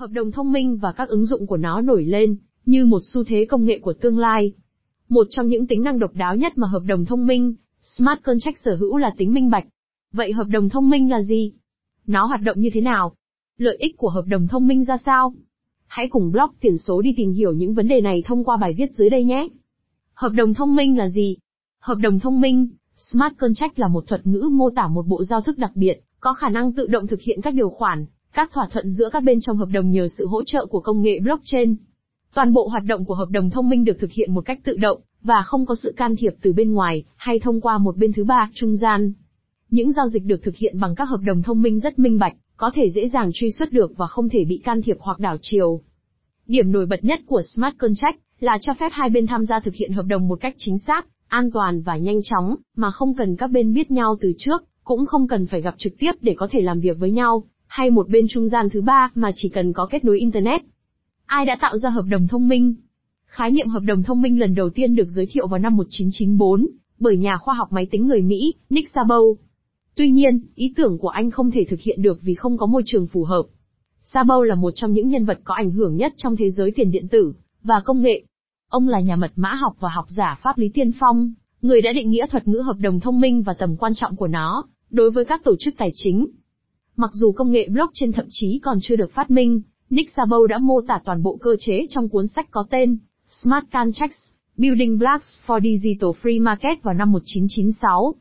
Hợp đồng thông minh và các ứng dụng của nó nổi lên, như một xu thế công nghệ của tương lai. Một trong những tính năng độc đáo nhất mà hợp đồng thông minh, Smart Contract sở hữu là tính minh bạch. Vậy hợp đồng thông minh là gì? Nó hoạt động như thế nào? Lợi ích của hợp đồng thông minh ra sao? Hãy cùng blog tiền số đi tìm hiểu những vấn đề này thông qua bài viết dưới đây nhé. Hợp đồng thông minh là gì? Hợp đồng thông minh, Smart Contract là một thuật ngữ mô tả một bộ giao thức đặc biệt, có khả năng tự động thực hiện các điều khoản, các thỏa thuận giữa các bên trong hợp đồng nhờ sự hỗ trợ của công nghệ blockchain. Toàn bộ hoạt động của hợp đồng thông minh được thực hiện một cách tự động, và không có sự can thiệp từ bên ngoài, hay thông qua một bên thứ ba, trung gian. Những giao dịch được thực hiện bằng các hợp đồng thông minh rất minh bạch, có thể dễ dàng truy xuất được và không thể bị can thiệp hoặc đảo chiều. Điểm nổi bật nhất của Smart Contract là cho phép hai bên tham gia thực hiện hợp đồng một cách chính xác, an toàn và nhanh chóng, mà không cần các bên biết nhau từ trước, cũng không cần phải gặp trực tiếp để có thể làm việc với nhau, hay một bên trung gian thứ ba mà chỉ cần có kết nối Internet. Ai đã tạo ra hợp đồng thông minh? Khái niệm hợp đồng thông minh lần đầu tiên được giới thiệu vào năm 1994 bởi nhà khoa học máy tính người Mỹ, Nick Szabo. Tuy nhiên, ý tưởng của anh không thể thực hiện được vì không có môi trường phù hợp. Szabo là một trong những nhân vật có ảnh hưởng nhất trong thế giới tiền điện tử và công nghệ. Ông là nhà mật mã học và học giả pháp lý tiên phong, người đã định nghĩa thuật ngữ hợp đồng thông minh và tầm quan trọng của nó đối với các tổ chức tài chính. Mặc dù công nghệ blockchain thậm chí còn chưa được phát minh, Nick Szabo đã mô tả toàn bộ cơ chế trong cuốn sách có tên Smart Contracts, Building Blocks for Digital Free Market vào năm 1996.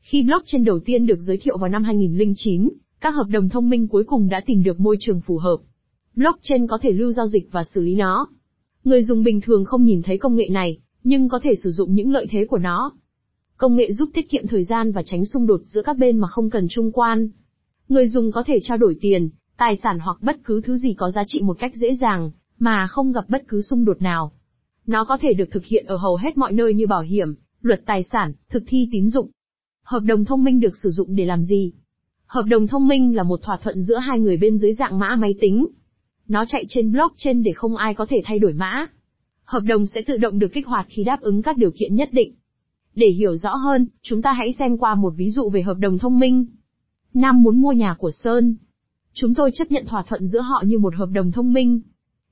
Khi blockchain đầu tiên được giới thiệu vào năm 2009, các hợp đồng thông minh cuối cùng đã tìm được môi trường phù hợp. Blockchain có thể lưu giao dịch và xử lý nó. Người dùng bình thường không nhìn thấy công nghệ này, nhưng có thể sử dụng những lợi thế của nó. Công nghệ giúp tiết kiệm thời gian và tránh xung đột giữa các bên mà không cần trung quan. Người dùng có thể trao đổi tiền, tài sản hoặc bất cứ thứ gì có giá trị một cách dễ dàng, mà không gặp bất cứ xung đột nào. Nó có thể được thực hiện ở hầu hết mọi nơi như bảo hiểm, luật tài sản, thực thi tín dụng. Hợp đồng thông minh được sử dụng để làm gì? Hợp đồng thông minh là một thỏa thuận giữa hai người bên dưới dạng mã máy tính. Nó chạy trên blockchain để không ai có thể thay đổi mã. Hợp đồng sẽ tự động được kích hoạt khi đáp ứng các điều kiện nhất định. Để hiểu rõ hơn, chúng ta hãy xem qua một ví dụ về hợp đồng thông minh. Nam muốn mua nhà của Sơn. Chúng tôi chấp nhận thỏa thuận giữa họ như một hợp đồng thông minh.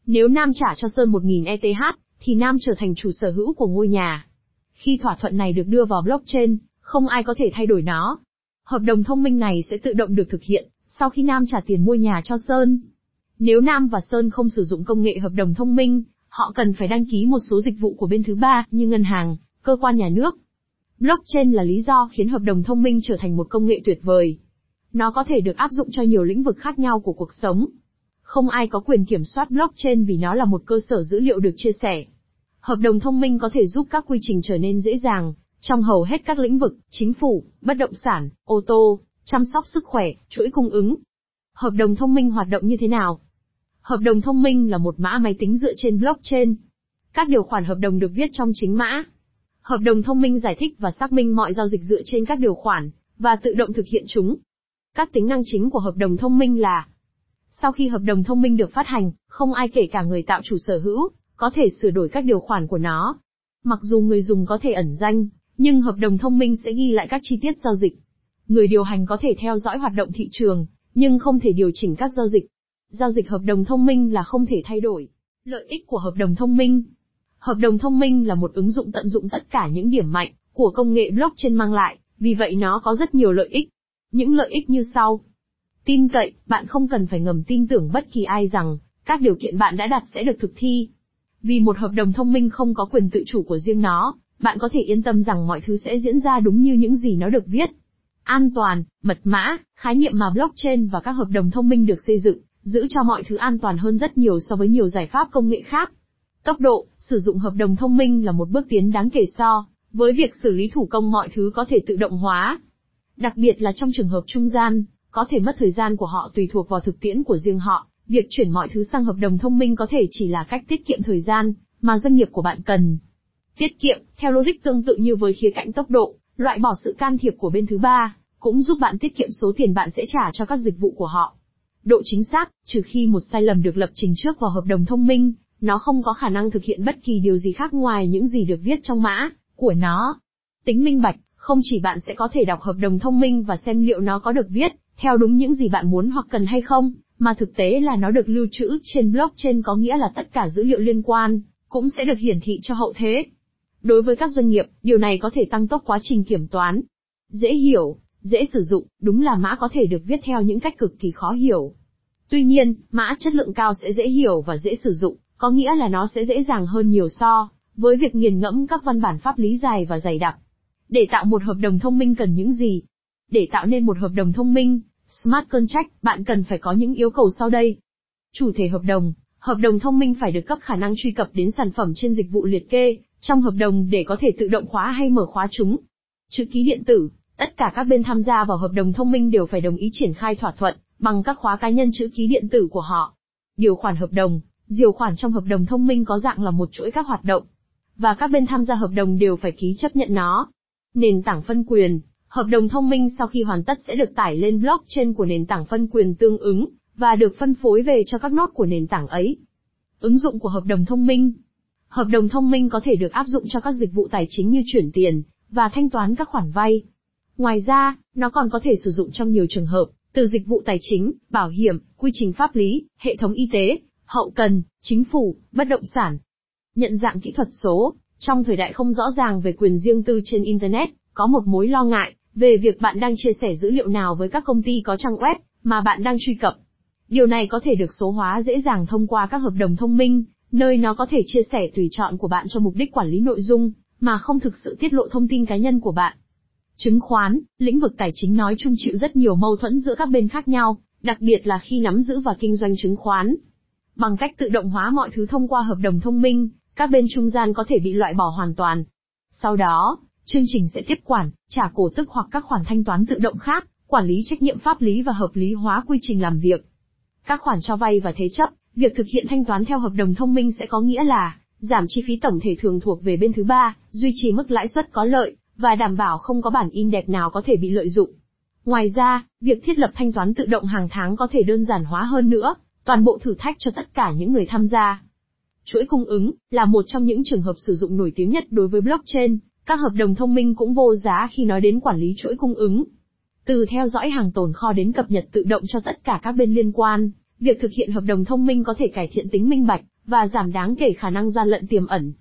Nếu Nam trả cho Sơn 1.000 ETH, thì Nam trở thành chủ sở hữu của ngôi nhà. Khi thỏa thuận này được đưa vào blockchain, không ai có thể thay đổi nó. Hợp đồng thông minh này sẽ tự động được thực hiện, sau khi Nam trả tiền mua nhà cho Sơn. Nếu Nam và Sơn không sử dụng công nghệ hợp đồng thông minh, họ cần phải đăng ký một số dịch vụ của bên thứ ba, như ngân hàng, cơ quan nhà nước. Blockchain là lý do khiến hợp đồng thông minh trở thành một công nghệ tuyệt vời. Nó có thể được áp dụng cho nhiều lĩnh vực khác nhau của cuộc sống. Không ai có quyền kiểm soát blockchain vì nó là một cơ sở dữ liệu được chia sẻ. Hợp đồng thông minh có thể giúp các quy trình trở nên dễ dàng, trong hầu hết các lĩnh vực, chính phủ, bất động sản, ô tô, chăm sóc sức khỏe, chuỗi cung ứng. Hợp đồng thông minh hoạt động như thế nào? Hợp đồng thông minh là một mã máy tính dựa trên blockchain. Các điều khoản hợp đồng được viết trong chính mã. Hợp đồng thông minh giải thích và xác minh mọi giao dịch dựa trên các điều khoản, và tự động thực hiện chúng. Các tính năng chính của hợp đồng thông minh là Sau khi hợp đồng thông minh được phát hành, không ai kể cả người tạo chủ sở hữu, có thể sửa đổi các điều khoản của nó. Mặc dù người dùng có thể ẩn danh, nhưng hợp đồng thông minh sẽ ghi lại các chi tiết giao dịch. Người điều hành có thể theo dõi hoạt động thị trường, nhưng không thể điều chỉnh các giao dịch. Giao dịch hợp đồng thông minh là không thể thay đổi. Lợi ích của hợp đồng thông minh Hợp đồng thông minh là một ứng dụng tận dụng tất cả những điểm mạnh của công nghệ blockchain mang lại, vì vậy nó có rất nhiều lợi ích. Những lợi ích như sau. Tin cậy, bạn không cần phải ngầm tin tưởng bất kỳ ai rằng, các điều kiện bạn đã đặt sẽ được thực thi. Vì một hợp đồng thông minh không có quyền tự chủ của riêng nó, bạn có thể yên tâm rằng mọi thứ sẽ diễn ra đúng như những gì nó được viết. An toàn, mật mã, khái niệm mà blockchain và các hợp đồng thông minh được xây dựng, giữ cho mọi thứ an toàn hơn rất nhiều so với nhiều giải pháp công nghệ khác. Tốc độ, sử dụng hợp đồng thông minh là một bước tiến đáng kể so với việc xử lý thủ công mọi thứ có thể tự động hóa. Đặc biệt là trong trường hợp trung gian, có thể mất thời gian của họ tùy thuộc vào thực tiễn của riêng họ, việc chuyển mọi thứ sang hợp đồng thông minh có thể chỉ là cách tiết kiệm thời gian mà doanh nghiệp của bạn cần. Tiết kiệm, theo logic tương tự như với khía cạnh tốc độ, loại bỏ sự can thiệp của bên thứ ba, cũng giúp bạn tiết kiệm số tiền bạn sẽ trả cho các dịch vụ của họ. Độ chính xác, trừ khi một sai lầm được lập trình trước vào hợp đồng thông minh, nó không có khả năng thực hiện bất kỳ điều gì khác ngoài những gì được viết trong mã của nó. Tính minh bạch, không chỉ bạn sẽ có thể đọc hợp đồng thông minh và xem liệu nó có được viết theo đúng những gì bạn muốn hoặc cần hay không, mà thực tế là nó được lưu trữ trên blockchain có nghĩa là tất cả dữ liệu liên quan, cũng sẽ được hiển thị cho hậu thế. Đối với các doanh nghiệp, điều này có thể tăng tốc quá trình kiểm toán. Dễ hiểu, dễ sử dụng, đúng là mã có thể được viết theo những cách cực kỳ khó hiểu. Tuy nhiên, mã chất lượng cao sẽ dễ hiểu và dễ sử dụng, có nghĩa là nó sẽ dễ dàng hơn nhiều so với việc nghiền ngẫm các văn bản pháp lý dài và dày đặc. Để tạo một hợp đồng thông minh cần những gì? Để tạo nên một hợp đồng thông minh, Smart Contract, bạn cần phải có những yêu cầu sau đây. Chủ thể hợp đồng, hợp đồng thông minh phải được cấp khả năng truy cập đến sản phẩm trên dịch vụ liệt kê trong hợp đồng để có thể tự động khóa hay mở khóa chúng. Chữ ký điện tử, tất cả các bên tham gia vào hợp đồng thông minh đều phải đồng ý triển khai thỏa thuận bằng các khóa cá nhân chữ ký điện tử của họ. Điều khoản hợp đồng, điều khoản trong hợp đồng thông minh có dạng là một chuỗi các hoạt động và các bên tham gia hợp đồng đều phải ký chấp nhận nó. Nền tảng phân quyền, hợp đồng thông minh sau khi hoàn tất sẽ được tải lên blockchain của nền tảng phân quyền tương ứng và được phân phối về cho các nốt của nền tảng ấy. Ứng dụng của hợp đồng thông minh Hợp đồng thông minh có thể được áp dụng cho các dịch vụ tài chính như chuyển tiền và thanh toán các khoản vay. Ngoài ra, nó còn có thể sử dụng trong nhiều trường hợp, từ dịch vụ tài chính, bảo hiểm, quy trình pháp lý, hệ thống y tế, hậu cần, chính phủ, bất động sản. Nhận dạng kỹ thuật số, trong thời đại không rõ ràng về quyền riêng tư trên Internet, có một mối lo ngại về việc bạn đang chia sẻ dữ liệu nào với các công ty có trang web mà bạn đang truy cập. Điều này có thể được số hóa dễ dàng thông qua các hợp đồng thông minh, nơi nó có thể chia sẻ tùy chọn của bạn cho mục đích quản lý nội dung, mà không thực sự tiết lộ thông tin cá nhân của bạn. Chứng khoán, lĩnh vực tài chính nói chung chịu rất nhiều mâu thuẫn giữa các bên khác nhau, đặc biệt là khi nắm giữ và kinh doanh chứng khoán. Bằng cách tự động hóa mọi thứ thông qua hợp đồng thông minh, các bên trung gian có thể bị loại bỏ hoàn toàn. Sau đó, chương trình sẽ tiếp quản, trả cổ tức hoặc các khoản thanh toán tự động khác, quản lý trách nhiệm pháp lý và hợp lý hóa quy trình làm việc. Các khoản cho vay và thế chấp, việc thực hiện thanh toán theo hợp đồng thông minh sẽ có nghĩa là giảm chi phí tổng thể thường thuộc về bên thứ ba, duy trì mức lãi suất có lợi và đảm bảo không có bản in đẹp nào có thể bị lợi dụng. Ngoài ra, việc thiết lập thanh toán tự động hàng tháng có thể đơn giản hóa hơn nữa, toàn bộ thử thách cho tất cả những người tham gia. Chuỗi cung ứng là một trong những trường hợp sử dụng nổi tiếng nhất đối với blockchain, các hợp đồng thông minh cũng vô giá khi nói đến quản lý chuỗi cung ứng. Từ theo dõi hàng tồn kho đến cập nhật tự động cho tất cả các bên liên quan, việc thực hiện hợp đồng thông minh có thể cải thiện tính minh bạch và giảm đáng kể khả năng gian lận tiềm ẩn.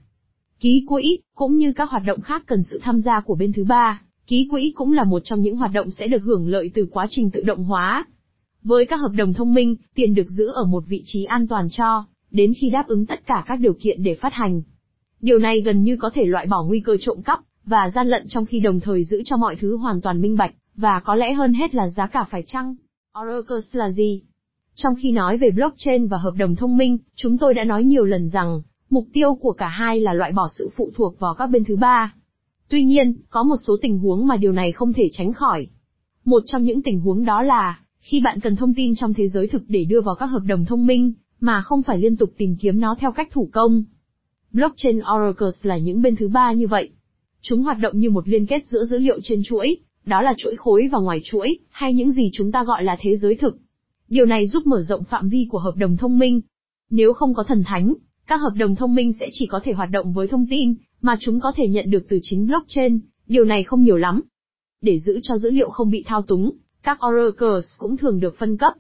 Ký quỹ, cũng như các hoạt động khác cần sự tham gia của bên thứ ba, ký quỹ cũng là một trong những hoạt động sẽ được hưởng lợi từ quá trình tự động hóa. Với các hợp đồng thông minh, tiền được giữ ở một vị trí an toàn cho, đến khi đáp ứng tất cả các điều kiện để phát hành. Điều này gần như có thể loại bỏ nguy cơ trộm cắp và gian lận trong khi đồng thời giữ cho mọi thứ hoàn toàn minh bạch, và có lẽ hơn hết là giá cả phải chăng. Oracle là gì? Trong khi nói về blockchain và hợp đồng thông minh, chúng tôi đã nói nhiều lần rằng, mục tiêu của cả hai là loại bỏ sự phụ thuộc vào các bên thứ ba. Tuy nhiên, có một số tình huống mà điều này không thể tránh khỏi. Một trong những tình huống đó là, khi bạn cần thông tin trong thế giới thực để đưa vào các hợp đồng thông minh, mà không phải liên tục tìm kiếm nó theo cách thủ công. Blockchain Oracles là những bên thứ ba như vậy. Chúng hoạt động như một liên kết giữa dữ liệu trên chuỗi, đó là chuỗi khối và ngoài chuỗi, hay những gì chúng ta gọi là thế giới thực. Điều này giúp mở rộng phạm vi của hợp đồng thông minh. Nếu không có thần thánh, các hợp đồng thông minh sẽ chỉ có thể hoạt động với thông tin mà chúng có thể nhận được từ chính blockchain, điều này không nhiều lắm. Để giữ cho dữ liệu không bị thao túng, các oracles cũng thường được phân cấp.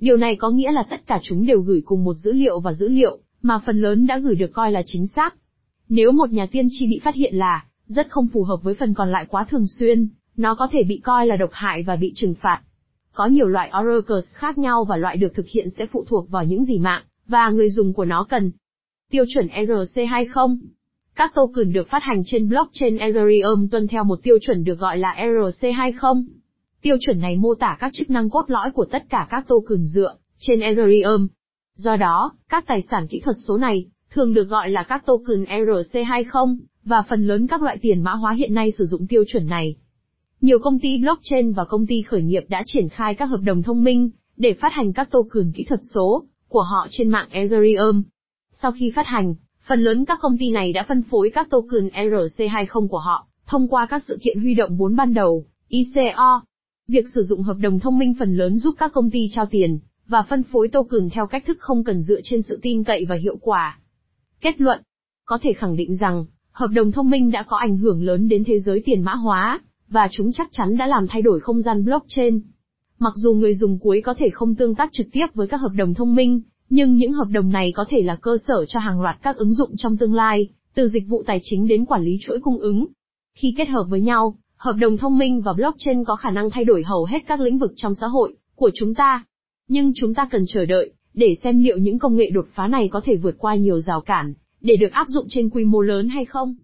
Điều này có nghĩa là tất cả chúng đều gửi cùng một dữ liệu và dữ liệu mà phần lớn đã gửi được coi là chính xác. Nếu một nhà tiên tri bị phát hiện là rất không phù hợp với phần còn lại quá thường xuyên, nó có thể bị coi là độc hại và bị trừng phạt. Có nhiều loại oracles khác nhau và loại được thực hiện sẽ phụ thuộc vào những gì mạng và người dùng của nó cần. Tiêu chuẩn ERC20 Các token được phát hành trên blockchain Ethereum tuân theo một tiêu chuẩn được gọi là ERC20. Tiêu chuẩn này mô tả các chức năng cốt lõi của tất cả các token dựa trên Ethereum. Do đó, các tài sản kỹ thuật số này thường được gọi là các token ERC20 và phần lớn các loại tiền mã hóa hiện nay sử dụng tiêu chuẩn này. Nhiều công ty blockchain và công ty khởi nghiệp đã triển khai các hợp đồng thông minh để phát hành các token kỹ thuật số của họ trên mạng Ethereum. Sau khi phát hành, phần lớn các công ty này đã phân phối các token ERC20 của họ thông qua các sự kiện huy động vốn ban đầu, ICO. Việc sử dụng hợp đồng thông minh phần lớn giúp các công ty trao tiền và phân phối token theo cách thức không cần dựa trên sự tin cậy và hiệu quả. Kết luận, có thể khẳng định rằng, hợp đồng thông minh đã có ảnh hưởng lớn đến thế giới tiền mã hóa và chúng chắc chắn đã làm thay đổi không gian blockchain. Mặc dù người dùng cuối có thể không tương tác trực tiếp với các hợp đồng thông minh, nhưng những hợp đồng này có thể là cơ sở cho hàng loạt các ứng dụng trong tương lai, từ dịch vụ tài chính đến quản lý chuỗi cung ứng. Khi kết hợp với nhau, hợp đồng thông minh và blockchain có khả năng thay đổi hầu hết các lĩnh vực trong xã hội của chúng ta. Nhưng chúng ta cần chờ đợi để xem liệu những công nghệ đột phá này có thể vượt qua nhiều rào cản để được áp dụng trên quy mô lớn hay không.